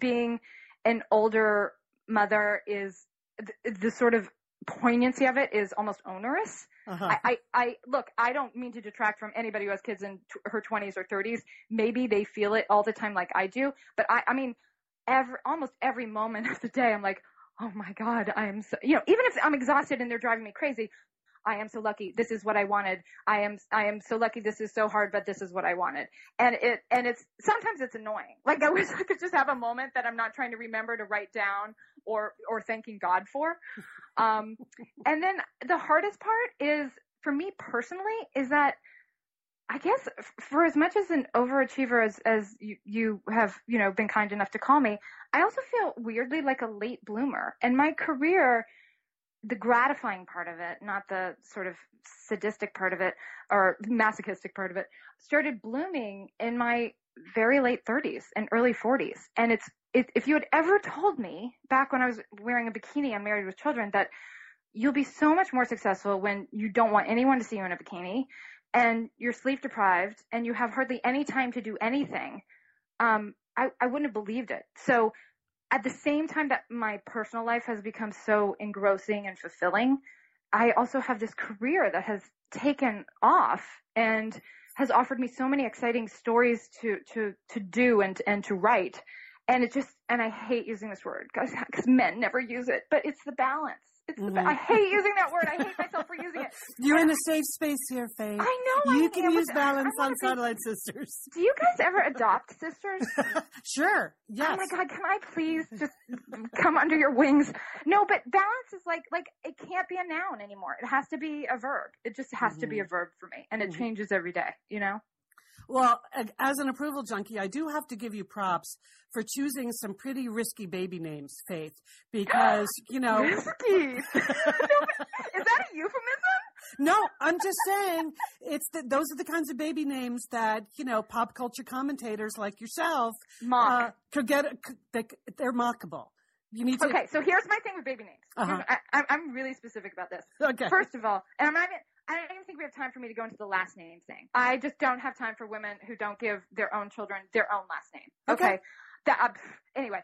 being an older mother is the, the sort of poignancy of it is almost onerous. Uh-huh. I, I, I, look, I don't mean to detract from anybody who has kids in t- her 20s or 30s. Maybe they feel it all the time like I do, but I, I mean, every, almost every moment of the day, I'm like, oh my God, I am so, you know, even if I'm exhausted and they're driving me crazy, I am so lucky. This is what I wanted. I am, I am so lucky. This is so hard, but this is what I wanted. And it, and it's, sometimes it's annoying. Like I wish I could just have a moment that I'm not trying to remember to write down or, or thanking God for. Um, and then the hardest part is for me personally is that I guess for as much as an overachiever as, as you, you have, you know, been kind enough to call me, I also feel weirdly like a late bloomer. And my career, the gratifying part of it, not the sort of sadistic part of it or masochistic part of it, started blooming in my very late 30s and early 40s. And it's, it, if you had ever told me back when I was wearing a bikini and married with children that you'll be so much more successful when you don't want anyone to see you in a bikini and you're sleep deprived and you have hardly any time to do anything, um, I, I wouldn't have believed it. So at the same time that my personal life has become so engrossing and fulfilling, I also have this career that has taken off and has offered me so many exciting stories to, to, to do and, and to write. And it just, and I hate using this word because men never use it, but it's the balance. Mm-hmm. I hate using that word. I hate myself for using it. You're in a safe space here, Faith. I know. You I can use balance on Satellite Sisters. Do you guys ever adopt sisters? sure. Yes. Oh my God! Can I please just come under your wings? No, but balance is like like it can't be a noun anymore. It has to be a verb. It just has mm-hmm. to be a mm-hmm. verb for me, and it mm-hmm. changes every day. You know. Well, as an approval junkie, I do have to give you props for choosing some pretty risky baby names, Faith, because, you know. Risky? is that a euphemism? No, I'm just saying it's the, those are the kinds of baby names that, you know, pop culture commentators like yourself Mock. Uh, could get, they, they're mockable. You need to. Okay, so here's my thing with baby names. Uh-huh. I, am really specific about this. Okay. First of all, and I'm not even, I don't even think we have time for me to go into the last name thing. I just don't have time for women who don't give their own children their own last name. Okay. okay? That, uh, anyway,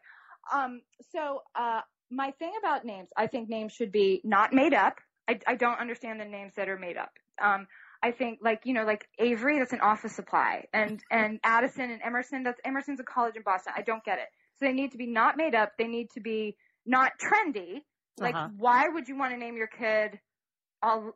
um, so uh, my thing about names, I think names should be not made up. I, I don't understand the names that are made up. Um, I think like you know like Avery, that's an office supply, and and Addison and Emerson, that's Emerson's a college in Boston. I don't get it. So they need to be not made up. They need to be not trendy. Like, uh-huh. why would you want to name your kid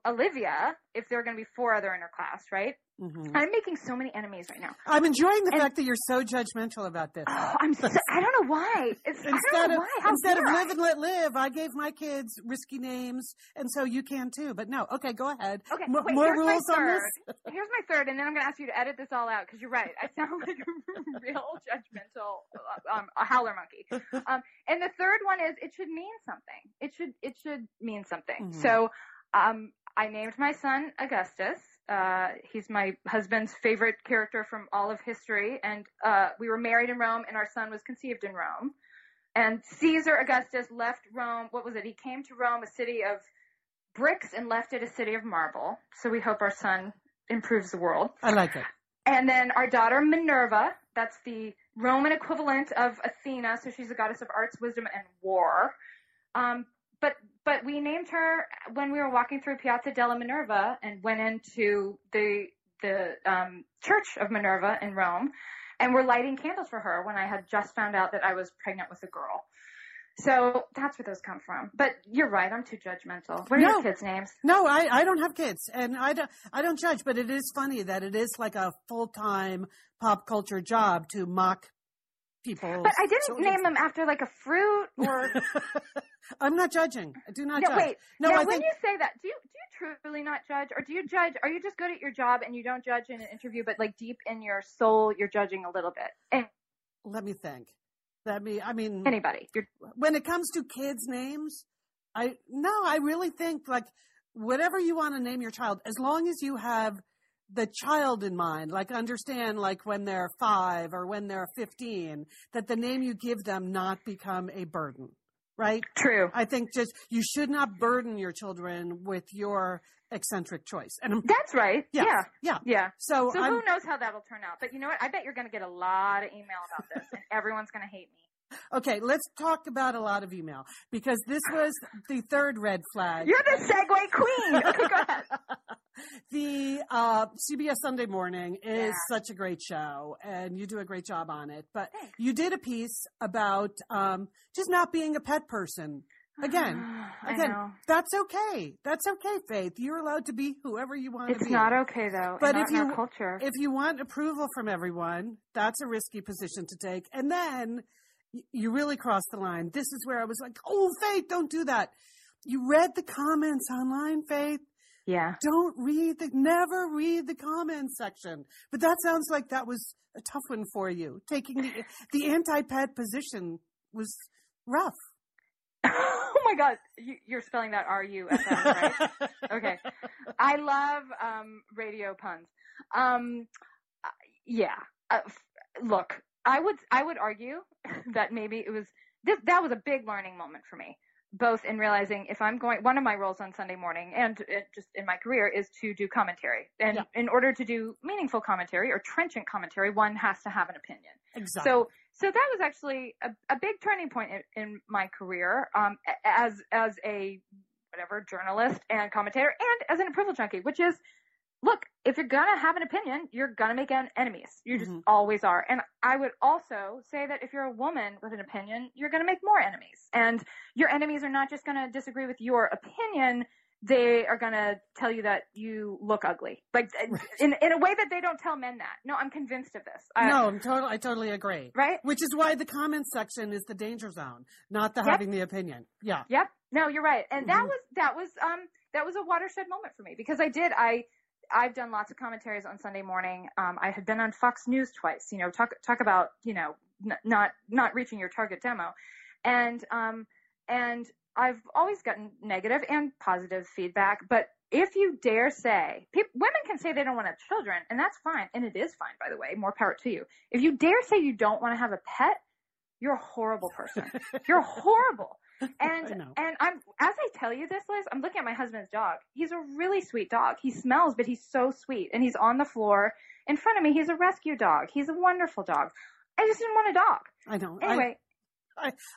Olivia if there are going to be four other in her class, right? Mhm. I'm making so many enemies right now. I'm enjoying the And- fact that you're so judgmental about this. Oh, I'm so, I don't know why. It's, instead know of why. Instead of dare I? live and let live, I gave my kids risky names, and so you can too. But no, okay, go ahead. Okay, Mo- wait, more here's rules my on third. this. Here's my third, and then I'm going to ask you to edit this all out because you're right. I sound like a real judgmental uh, um, a howler monkey. Um, and the third one is it should mean something. It should it should mean something. Mhm. So um, I named my son Augustus. Uh, he's my husband's favorite character from all of history, and uh, we were married in Rome, and our son was conceived in Rome. And Caesar Augustus left Rome. What was it? He came to Rome, a city of bricks, and left it a city of marble. So we hope our son improves the world. I like it. And then our daughter Minerva, that's the Roman equivalent of Athena, so she's a goddess of arts, wisdom, and war. Um, but but we named her when we were walking through Piazza della Minerva and went into the the um, Church of Minerva in Rome, and we're lighting candles for her when I had just found out that I was pregnant with a girl. So that's where those come from. But you're right, I'm too judgmental. What are No. your kids' names? No, I, I don't have kids, and I don't I don't judge. But it is funny that it is like a full time pop culture job to mock people. But I didn't name them after like a fruit or I'm not judging. I do not no, judge. wait. No, now, I when think you say that, do you do you truly not judge, or do you judge? Are you just good at your job and you don't judge in an interview, but like deep in your soul, you're judging a little bit? And let me think. Let me. I mean, anybody, you're when it comes to kids' names, I no, I really think like whatever you want to name your child, as long as you have the child in mind, like understand like when they're five or when they're fifteen, that the name you give them not become a burden. Right? true. I think just you should not burden your children with your eccentric choice. And I'm- That's right. Yes, Yeah, yeah. yeah. so, So I'm, who knows how that'll turn out? But you know what? I bet you're going to get a lot of email about this, and everyone's going to hate me. okay, let's talk about a lot of email because this was the third red flag. You're the segue queen. Okay, go ahead. the uh, CBS Sunday Morning is Yeah. such a great show, and you do a great job on it. But Thanks. you did a piece about um, just not being a pet person. Again, again, that's okay. That's okay, Faith. You're allowed to be whoever you want to be. It's not okay though. But if you- culture, if you want approval from everyone, that's a risky position to take. And then you really cross the line. This is where I was like, oh, Faith, don't do that. You read the comments online, Faith. Yeah. Don't read the, never read the comments section. But that sounds like that was a tough one for you. Taking the, the anti-pet position was rough. oh my god, you, you're spelling that R U S M, right? okay. I love um, radio puns. Um, uh, yeah. Uh, f- look, I would I would argue that maybe it was this, that was a big learning moment for me. Both in realizing if I'm going, one of my roles on Sunday morning and uh, just in my career is to do commentary. And Yeah. in order to do meaningful commentary or trenchant commentary, one has to have an opinion. Exactly. So, so that was actually a, a big turning point in, in my career, um, as, as a whatever journalist and commentator and as an approval junkie, which is, look, if you're gonna have an opinion, you're gonna make en- enemies. You just Mhm. always are. And I would also say that if you're a woman with an opinion, you're gonna make more enemies. And your enemies are not just gonna disagree with your opinion. They are gonna tell you that you look ugly, like in in a way that they don't tell men that. No, I'm convinced of this. I- no, I'm total, I totally agree. right? Which is why the comments section is the danger zone, not the Yep. having the opinion. Yeah. Yep. No, you're right. And that Mhm. was that was um that was a watershed moment for me because I did I I've done lots of commentaries on Sunday morning. Um, I had been on Fox News twice. You know, talk talk about you know n- not not reaching your target demo, and um and I've always gotten negative and positive feedback. But if you dare say, peop women can say they don't want to have children, and that's fine, and it is fine, by the way. More power to you. If you dare say you don't want to have a pet, you're a horrible person. You're horrible. And and I'm as I tell you this, Liz, I'm looking at my husband's dog. He's a really sweet dog. He smells, but he's so sweet. And he's on the floor in front of me. He's a rescue dog. He's a wonderful dog. I just didn't want a dog. I know. I- Anyway,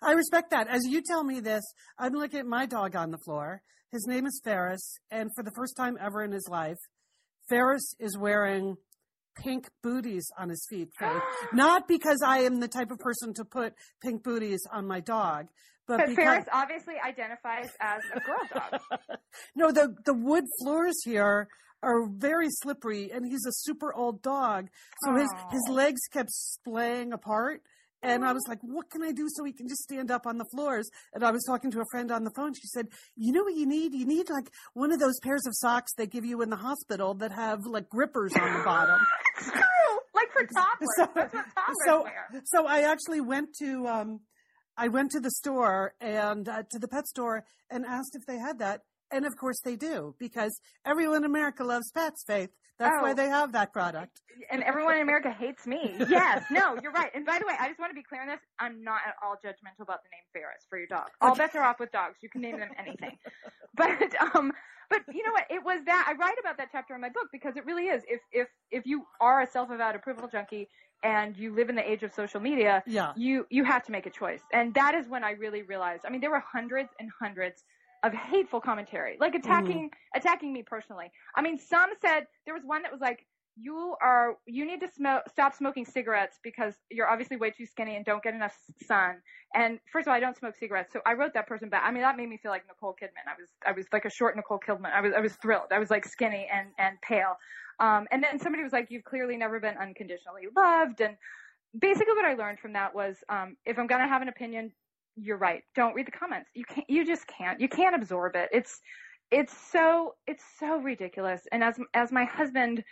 I respect that. As you tell me this, I'm looking at my dog on the floor. His name is Ferris, and for the first time ever in his life, Ferris is wearing pink booties on his feet. Faith. Not because I am the type of person to put pink booties on my dog, but, but because Ferris obviously identifies as a girl dog. no, the the wood floors here are very slippery, and he's a super old dog, so his his legs kept splaying apart. And I was like, what can I do so he can just stand up on the floors? And I was talking to a friend on the phone. She said, you know what you need? You need like one of those pairs of socks they give you in the hospital that have like grippers on the bottom. It's true. Like for toddlers. So- That's what toddlers so, wear. so I actually went to, um, I went to the store and uh, to the pet store and asked if they had that. And of course they do because everyone in America loves pets, Faith. That's why Oh. they have that product. And everyone in America hates me. Yes. No, you're right. And by the way, I just want to be clear on this. I'm not at all judgmental about the name Ferris for your dog. All bets are off with dogs. You can name them anything. But um but you know what? It was that I write about that chapter in my book because it really is. If if if you are a self-avowed approval junkie and you live in the age of social media, Yeah. you you have to make a choice. And that is when I really realized. I mean, there were hundreds and hundreds of hateful commentary, like attacking mm. attacking me personally. I mean, some said there was one that was like, "You are you need to smoke stop smoking cigarettes because you're obviously way too skinny and don't get enough sun." And first of all, I don't smoke cigarettes, so I wrote that person back. I mean, that made me feel like Nicole Kidman. I was I was like a short Nicole Kidman. I was I was thrilled. I was like skinny and and pale. Um, and then somebody was like, "You've clearly never been unconditionally loved." And basically, what I learned from that was, um, if I'm gonna have an opinion, you're right. Don't read the comments. You can't. You just can't. You can't absorb it. It's it's so it's so ridiculous. And as as my husband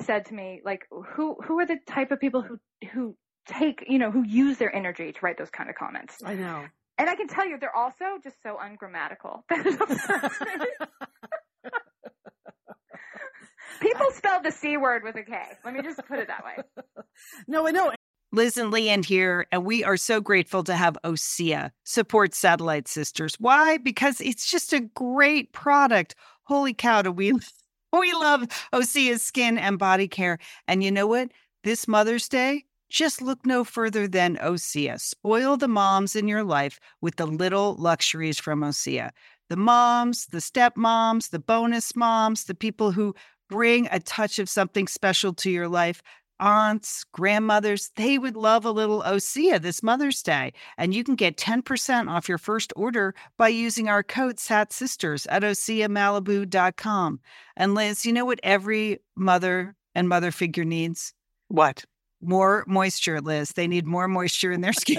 said to me, like, who who are the type of people who who take you know who use their energy to write those kind of comments? I know. And I can tell you, they're also just so ungrammatical. That it upsets me. People spell the c word with a k. Let me just put it that way. No, I know. Liz and Lian here, and we are so grateful to have Osea support Satellite Sisters. Why? Because it's just a great product. Holy cow, do we we love Osea's skin and body care. And you know what? This Mother's Day, just look no further than Osea. Spoil the moms in your life with the little luxuries from Osea. The moms, the stepmoms, the bonus moms, the people who bring a touch of something special to your life aunts, grandmothers, they would love a little Osea this Mother's Day. And you can get 10% off your first order by using our code SATSisters at OseaMalibu.com. And Liz, you know what every mother and mother figure needs? What? More moisture, Liz. They need more moisture in their skin.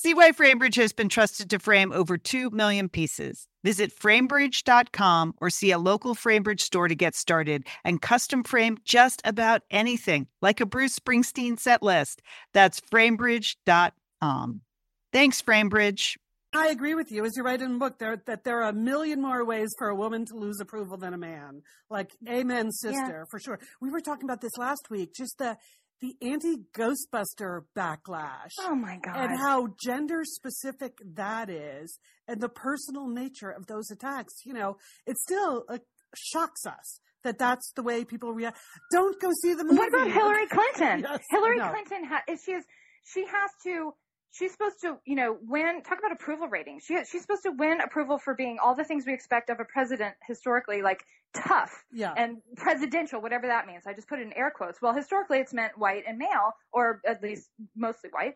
See why Framebridge has been trusted to frame over 2 million pieces. Visit framebridge.com or see a local Framebridge store to get started and custom frame just about anything, like a Bruce Springsteen set list. That's framebridge.com. Thanks, Framebridge. I agree with you. As you write in the book, there that there are a million more ways for a woman to lose approval than a man. Like, amen, sister, for sure. We were talking about this last week. Just the the anti Ghostbuster backlash. Oh my god. and how gender specific that is and the personal nature of those attacks you know it still uh, shocks us that that's the way people react don't go see the movie What about Hillary Clinton? Yes, Hillary no. Clinton ha- is she is she has to she's supposed to you know win talk about approval ratings. She she's supposed to win approval for being all the things we expect of a president historically like tough yeah and presidential whatever that means. I just put it in air quotes. Well, historically it's meant white and male or at least mostly white.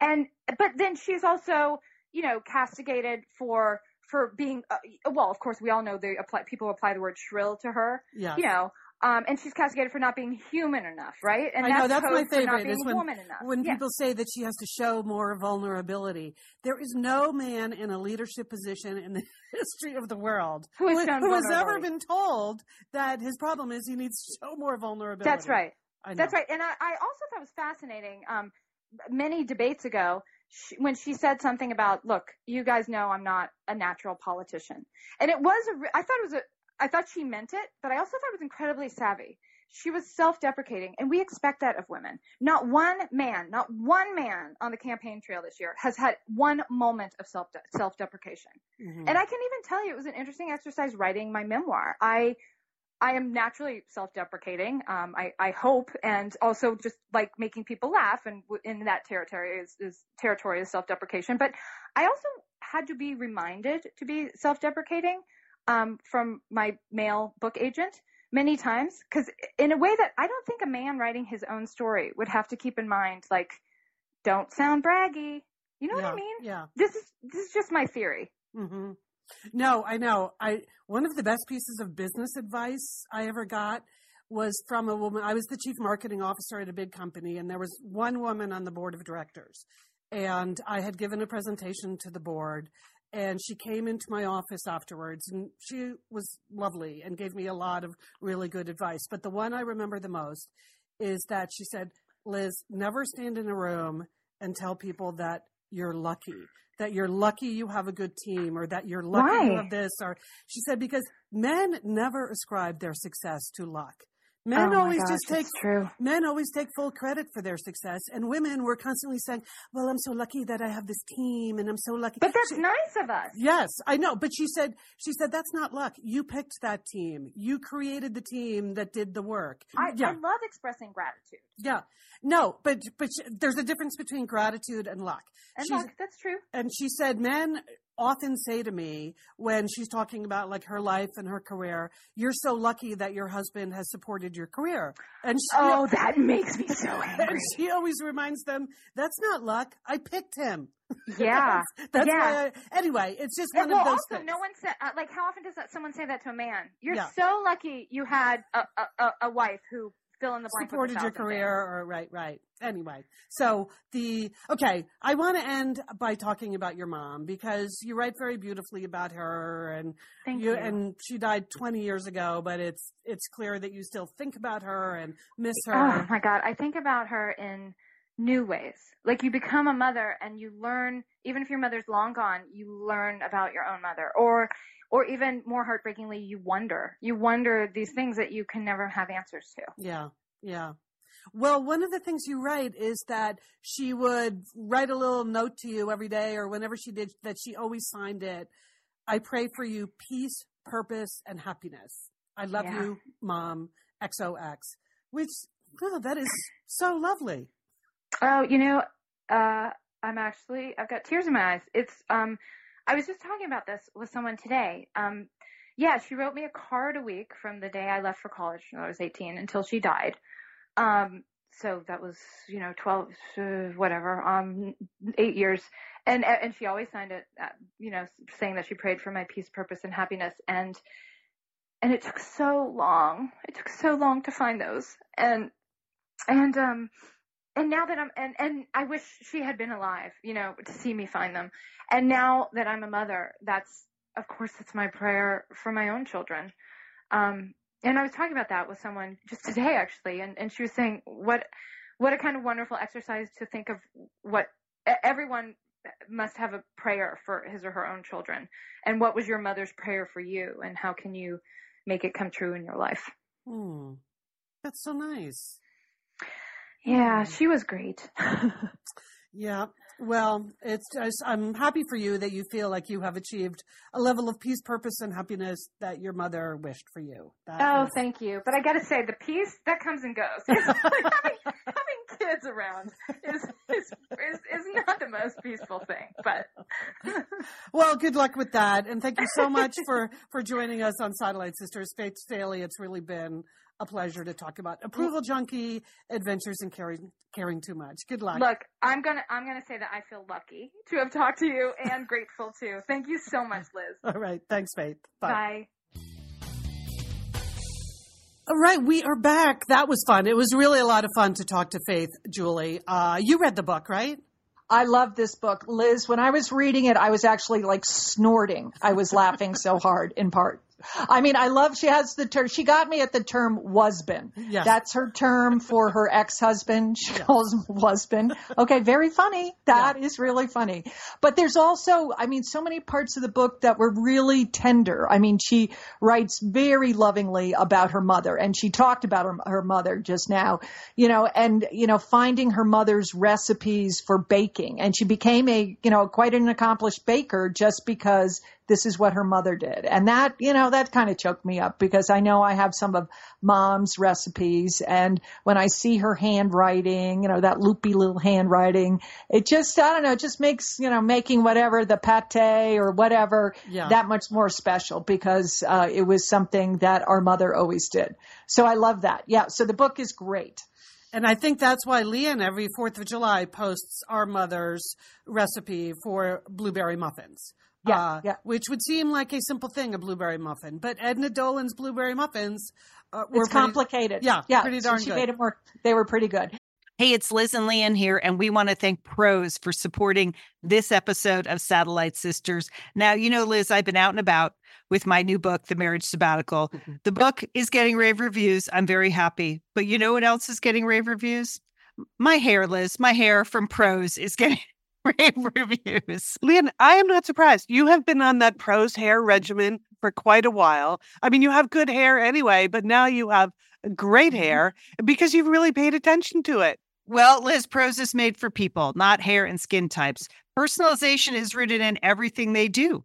And but then she's also you know castigated for for being uh, well of course we all know they apply people apply the word shrill to her yeah you know, um, and she's castigated for not being human enough, right? And I know that's my code for not favorite being is when woman enough. when Yeah. people say that she has to show more vulnerability. There is no man in a leadership position in the history of the world Who has shown who has ever been told that his problem is he needs to show more vulnerability. That's right. That's right. And I, I also thought it was fascinating. Um, many debates ago, sh when she said something about, "Look, you guys know I'm not a natural politician," and it was a. I thought it was a. I thought she meant it, but I also thought it was incredibly savvy. She was self-deprecating, and we expect that of women. Not one man, not one man on the campaign trail this year has had one moment of self self-deprecation. Mhm. And I can even tell you it was an interesting exercise writing my memoir. I I am naturally self-deprecating. Um, I, I hope, and also just like making people laugh, and w- in that territory is, is territory is self-deprecation. But I also had to be reminded to be self-deprecating um, from my male book agent many times, because in a way that I don't think a man writing his own story would have to keep in mind, like, don't sound braggy. You know yeah. what I mean? Yeah. This is this is just my theory. hmm No, I know. I one of the best pieces of business advice I ever got was from a woman. I was the chief marketing officer at a big company, and there was one woman on the board of directors. And I had given a presentation to the board, and she came into my office afterwards, and she was lovely and gave me a lot of really good advice. But the one I remember the most is that she said, "Liz, never stand in a room and tell people that you're lucky." Hmm. that you're lucky you have a good team or that you're lucky you have this or she said because men never ascribe their success to luck men oh always gosh, just take true. men always take full credit for their success and women were constantly saying well i'm so lucky that i have this team and i'm so lucky But that's She- nice of us. Yes, I know, but she said she said that's not luck. You picked that team. You created the team that did the work. I, yeah, I love expressing gratitude. yeah. No, but but sh- there's a difference between gratitude and luck. And She's- look, that's true. and she said men often say to me when she's talking about like her life and her career you're so lucky that your husband has supported your career and she, Oh, that makes me so and angry. she always reminds them that's not luck i picked him Yeah. that's, that's Yeah. why I, anyway it's just one well, of those also, things no one said, uh, like, how often does that someone say that to a man? You're Yeah. so lucky you had a, a, a wife who fill in the blank supported your career or right right anyway so the okay i want to end by talking about your mom because you write very beautifully about her and Thank you, you. and she died 20 years ago but it's it's clear that you still think about her and miss oh her Oh my God. I think about her in new ways. Like you become a mother and you learn, even if your mother's long gone, you learn about your own mother. Or, or even more heartbreakingly, you wonder. You wonder these things that you can never have answers to. Yeah, yeah. Well, one of the things you write is that she would write a little note to you every day or whenever she did that she always signed it. I pray for you peace, purpose, and happiness. I love Yeah. you, mom, XOX, which, oh, that is so lovely. Oh, you know, uh, I'm actually, I've got tears in my eyes. It's, um, I was just talking about this with someone today. Um, yeah, she wrote me a card a week from the day I left for college when I was 18 until she died. Um, so that was, you know, 12, uh, whatever, um, eight years. And, and she always signed it, uh, you know, saying that she prayed for my peace, purpose, and happiness. And, and it took so long. It took so long to find those. And, and, um, and now that I'm and and I wish she had been alive, you know, to see me find them. And now that I'm a mother, that's of course that's my prayer for my own children. Um and I was talking about that with someone just today actually and and she was saying what what a kind of wonderful exercise to think of what everyone must have a prayer for his or her own children. And what was your mother's prayer for you and how can you make it come true in your life? Hmm. That's so nice. Yeah, um, she was great. Yeah. Well, it's just, I'm happy for you that you feel like you have achieved a level of peace, purpose, and happiness that your mother wished for you. That Oh, is- thank you. But I got to say, the peace that comes and goes. having, having kids around is, is is is not the most peaceful thing. But Well, good luck with that, and thank you so much for for joining us on Satellite Sisters. Faith Salie, it's really been a pleasure to talk about approval junkie adventures and caring caring too much. Good luck. look, I'm gonna I'm gonna say that I feel lucky to have talked to you and grateful too. Thank you so much, Liz. All right, thanks, Faith. Bye. Bye. All right, we are back. That was fun. It was really a lot of fun to talk to Faith, Julie. Uh, you read the book, right? I love this book. Liz, when I was reading it, I was actually like snorting. I was laughing so hard in part. I mean, I love, she has the term, she got me at the term wasbin. Yes. That's her term for her ex-husband. She calls him wasbin. Okay, very funny. That is really funny. But there's also, I mean, so many parts of the book that were really tender. I mean, she writes very lovingly about her mother and she talked about her, her mother just now, you know, and, you know, finding her mother's recipes for baking. And she became a, you know, quite an accomplished baker just because this is what her mother did. And that, you know, that kind of choked me up because I know I have some of mom's recipes. And when I see her handwriting, you know, that loopy little handwriting, it just, I don't know, it just makes, you know, making whatever the pate or whatever Yeah. that much more special because uh, it was something that our mother always did. So I love that. Yeah. So the book is great. And I think that's why Lian every 4th of July posts our mother's recipe for blueberry muffins. Yeah, Uh, yeah. Which would seem like a simple thing, a blueberry muffin. But Edna Dolan's blueberry muffins uh, were It's pretty- complicated. yeah, Yeah. pretty so darn she good. made it more, they were pretty good. Hey, it's Liz and Lian here, and we want to thank Prose for supporting this episode of Satellite Sisters. Now, you know, Liz, I've been out and about with my new book, The Marriage Sabbatical. The book is getting rave reviews. I'm very happy. But you know what else is getting rave reviews? My hair, Liz, my hair from Prose is getting rave reviews. Lian, I am not surprised. You have been on that prose hair regimen for quite a while. I mean, you have good hair anyway, but now you have great mm-hmm. hair because you've really paid attention to it. Well, Liz, Prose is made for people, not hair and skin types. Personalization is rooted in everything they do,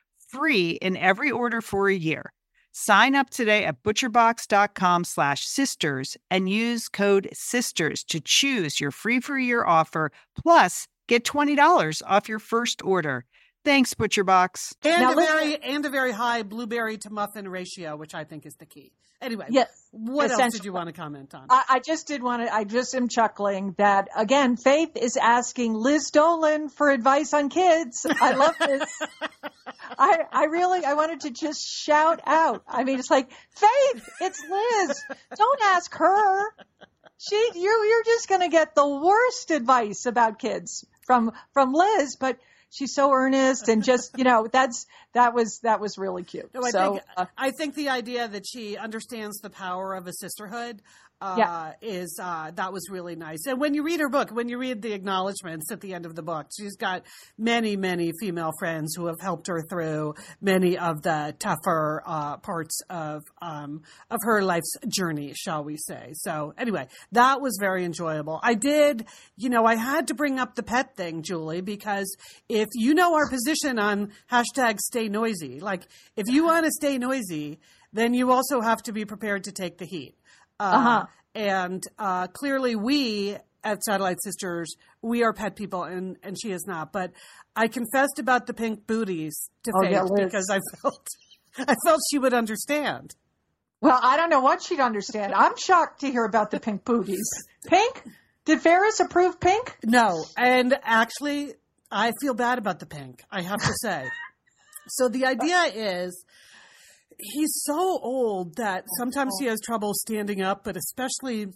free in every order for a year. Sign up today at butcherbox.com slash sisters and use code sisters to choose your free for year offer plus get $20 off your first order. Thanks, ButcherBox. And Now a listen- very and a very high blueberry to muffin ratio, which I think is the key. Anyway, Yes, what else did you want to comment on? I, I just did want to, I just am chuckling that again, Faith is asking Liz Dolan for advice on kids. I love this. I, I really, I wanted to just shout out. I mean, it's like, Faith, it's Liz. Don't ask her. She, you're, you're just going to get the worst advice about kids from, from Liz, but she's so earnest and just, you know, that's, that was, that was really cute. No, I so, think uh, I think the idea that she understands the power of a sisterhood uh, Yeah. is uh, that was really nice. And when you read her book, when you read the acknowledgments at the end of the book, she's got many, many female friends who have helped her through many of the tougher uh, parts of um, of her life's journey, shall we say? So anyway, that was very enjoyable. I did, you know, I had to bring up the pet thing, Julie, because if you know our position on hashtag stay noisy, like if you want to stay noisy, then you also have to be prepared to take the heat. Uh, Uh-huh. And uh, clearly, we at Satellite Sisters, we are pet people, and, and she is not. But I confessed about the pink booties to Oh, Faith yeah, because I felt I felt she would understand. Well, I don't know what she'd understand. I'm shocked to hear about the pink booties. Pink? Did Ferris approve pink? No, and actually, I feel bad about the pink. I have to say. so the idea is. He's so old that oh, sometimes he oh. has trouble standing up, but especially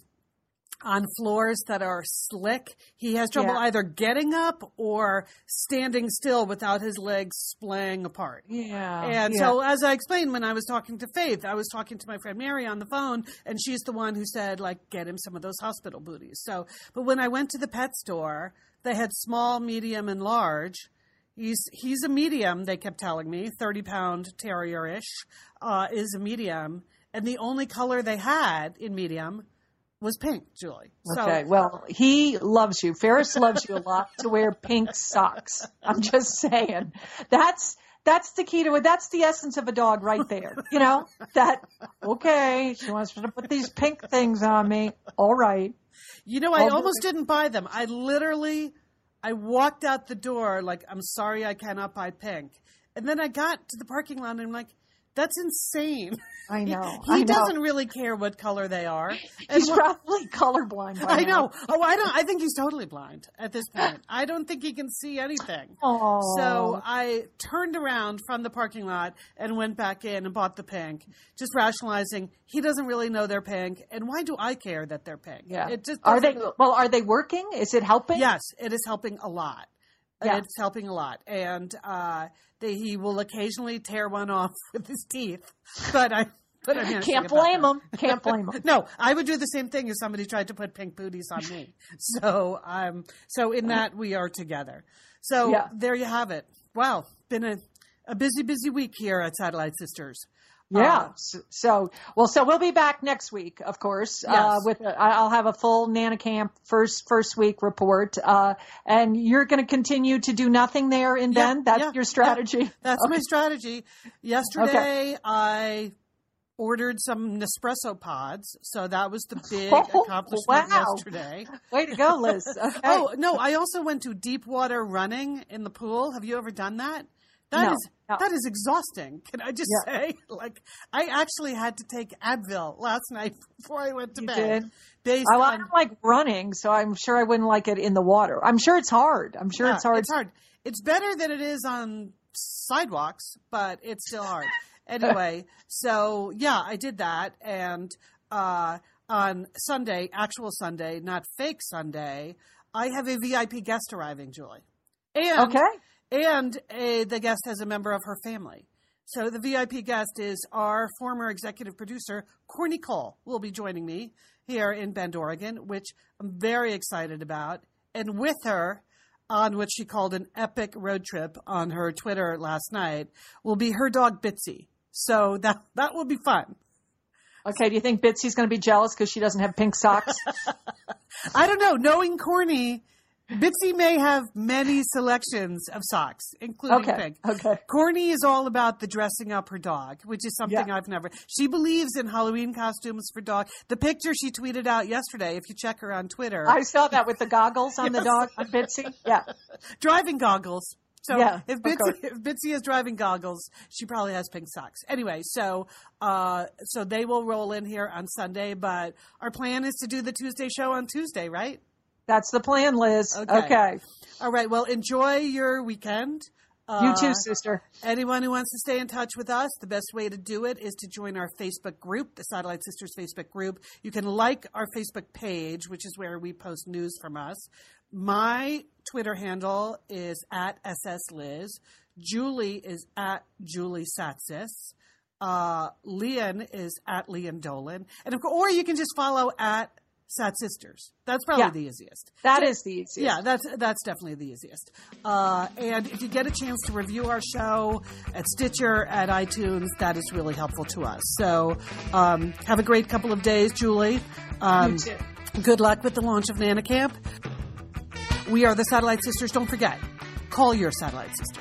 on floors that are slick, he has trouble Yeah. either getting up or standing still without his legs splaying apart. Yeah. And so, as I explained when I was talking to Faith, I was talking to my friend Mary on the phone, and she's the one who said, like, get him some of those hospital booties. So, but when I went to the pet store, they had small, medium, and large. He's he's a medium. They kept telling me, thirty pound terrier ish, uh, is a medium, and the only color they had in medium was pink, Julie. So, Okay, well, he loves you. Ferris loves you a lot to wear pink socks. I'm just saying. That's that's the key to it. That's the essence of a dog right there. You know, that, okay, she wants me to put these pink things on me. All right. You know, I I'll almost didn't buy them. I literally, I walked out the door like, I'm sorry, I cannot buy pink. And then I got to the parking lot and I'm like, that's insane. I know. He I know. doesn't really care what color they are. And He's what- probably colorblind. by I now. know. Oh, I don't. I think he's totally blind at this point. I don't think he can see anything. Aw. So I turned around from the parking lot and went back in and bought the pink, just rationalizing he doesn't really know they're pink, and why do I care that they're pink? Yeah. It just Are they, well, are they working? Is it helping? Yes, it is helping a lot. Yeah. It's helping a lot, and uh, they, he will occasionally tear one off with his teeth, but I. But I Can't blame him. Can't blame them. No, I would do the same thing if somebody tried to put pink booties on me. So, um, so in that we are together. So Yeah. there you have it. Wow, been a, a busy, busy week here at Satellite Sisters. Yeah. Uh, So, so, well, so we'll be back next week, of course. Uh, Yes. with a, I'll have a full Nana Camp first first week report. Uh, and you're going to continue to do nothing there in Yeah, Bend. That's yeah, your strategy. That's my strategy. Yesterday, I ordered some Nespresso pods, so that was the big Oh, accomplishment wow. yesterday. Way to go, Liz. Okay. Oh no! I also went to deep water running in the pool. Have you ever done that? That No, is no. that is exhausting. Can I just Yeah. say, like, I actually had to take Advil last night before I went to You bed. did? Based I, on don't like running, so I'm sure I wouldn't like it in the water. I'm sure it's hard. I'm sure Yeah, it's hard. It's hard. It's better than it is on sidewalks, but it's still hard. anyway, so yeah, I did that, and uh, on Sunday, actual Sunday, not fake Sunday, I have a VIP guest arriving, Julie. And Okay. And a, the guest has a member of her family. So the VIP guest is our former executive producer, Corny Cole, will be joining me here in Bend, Oregon, which I'm very excited about. And with her, on what she called an epic road trip on her Twitter last night, will be her dog Bitsy. So that that will be fun. Okay. Do you think Bitsy's going to be jealous because she doesn't have pink socks? I don't know. Knowing Corny, Bitsy may have many selections of socks, including Okay, pink. okay. Corny is all about the dressing up her dog, which is something Yeah. I've never. She believes in Halloween costumes for dog. The picture she tweeted out yesterday, if you check her on Twitter, I saw that with the goggles on the dog on Bitsy. Yeah. driving goggles. So Yeah, if Bitsy, if Bitsy has driving goggles, she probably has pink socks. Anyway, so uh, so they will roll in here on Sunday, but our plan is to do the Tuesday show on Tuesday, right? That's the plan, Liz. Okay. okay. All right. Well, enjoy your weekend. You Uh, too, sister. Anyone who wants to stay in touch with us, the best way to do it is to join our Facebook group, the Satellite Sisters Facebook group. You can like our Facebook page, which is where we post news from us. My Twitter handle is at SSLiz. Julie is at Julie Satsis. Uh, Lian is at Lian Dolan. And of course, or you can just follow at Sat Sisters. That's probably Yeah. the easiest. That is the easiest. Yeah, that's that's definitely the easiest. Uh, and if you get a chance to review our show at Stitcher, at iTunes, that is really helpful to us. So um, have a great couple of days, Julie. Um. Good luck with the launch of Nana Camp. We are the Satellite Sisters. Don't forget, call your Satellite Sister.